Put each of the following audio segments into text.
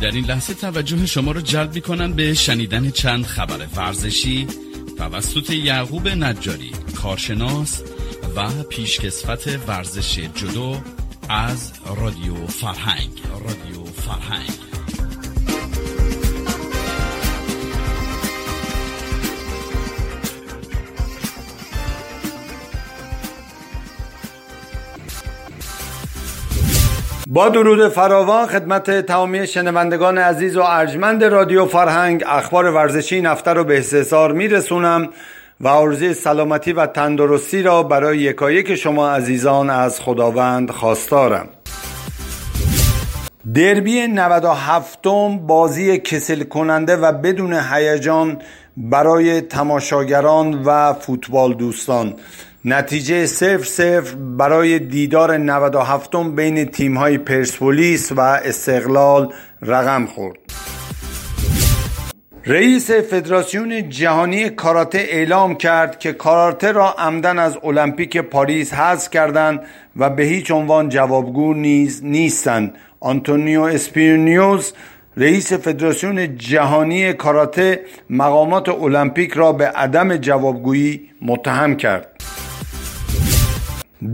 در این لحظه توجه شما را جلب می کنم به شنیدن چند خبر ورزشی توسط یعقوب نجاری کارشناس و پیشکسوت ورزش جدو از رادیو فرهنگ. رادیو فرهنگ. با درود فراوان خدمت تمامی شنوندگان عزیز و ارجمند رادیو فرهنگ اخبار ورزشی این هفته رو به استحصار میرسونم و عرضه سلامتی و تندرستی را برای یکایک شما عزیزان از خداوند خواستارم. دربی 97 بازی کسل کننده و بدون هیجان برای تماشاگران و فوتبال دوستان. نتیجه صفر صفر برای دیدار 97 بین تیم های پرسپولیس و استقلال رقم خورد. رئیس فدراسیون جهانی کاراته اعلام کرد که کاراته را عمدا از المپیک پاریس حذف کردند و به هیچ عنوان جوابگو نیز نیستند. آنتونیو اسپینوس رئیس فدراسیون جهانی کاراته مقامات المپیک را به عدم جوابگویی متهم کرد.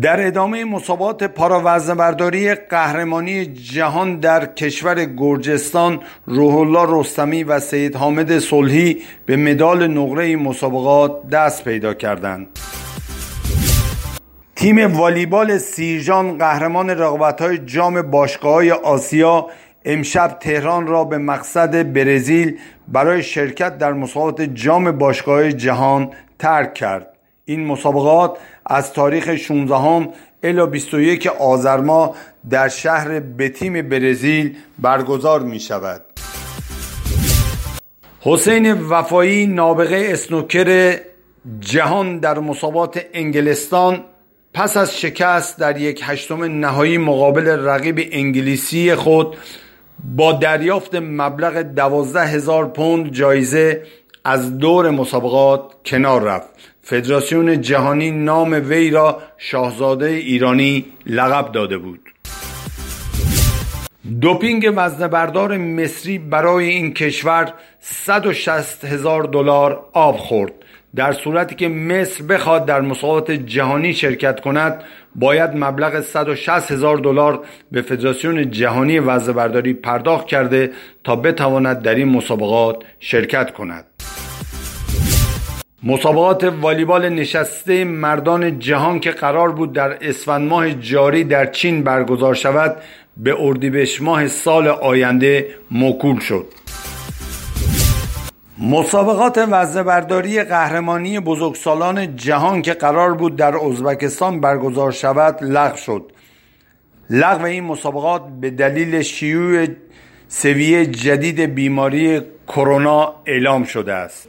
در ادامه مسابقات پاراوزنبرداری قهرمانی جهان در کشور گرجستان روح الله رستمی و سید حامد صلحی به مدال نقره مسابقات دست پیدا کردند. تیم والیبال سیرجان قهرمان رقابت‌های جام باشگاه آسیا امشب تهران را به مقصد برزیل برای شرکت در مسابقات جام باشگاه جهان ترک کرد. این مسابقات از تاریخ 16 هم الا 21 آذر ماه در شهر بتیم برزیل برگزار می شود. حسین وفایی نابغه اسنوکر جهان در مسابقات انگلستان پس از شکست در یک هشتم نهایی مقابل رقیب انگلیسی خود با دریافت مبلغ دوازده هزار پوند جایزه از دور مسابقات کنار رفت. فدراسیون جهانی نام وی را شاهزاده ایرانی لقب داده بود. دوپینگ وزنهبردار مصری برای این کشور 160 هزار دلار آب خورد. در صورتی که مصر بخواد در مسابقات جهانی شرکت کند باید مبلغ 160 هزار دلار به فدراسیون جهانی وزنهبرداری پرداخت کرده تا بتواند در این مسابقات شرکت کند. مسابقات والیبال نشسته مردان جهان که قرار بود در اسفند ماه جاری در چین برگزار شود به اردیبهشت ماه سال آینده موکول شد. مسابقات وزنهبرداری قهرمانی بزرگسالان جهان که قرار بود در ازبکستان برگزار شود لغو شد. لغو این مسابقات به دلیل شیوع سویه جدید بیماری کرونا اعلام شده است.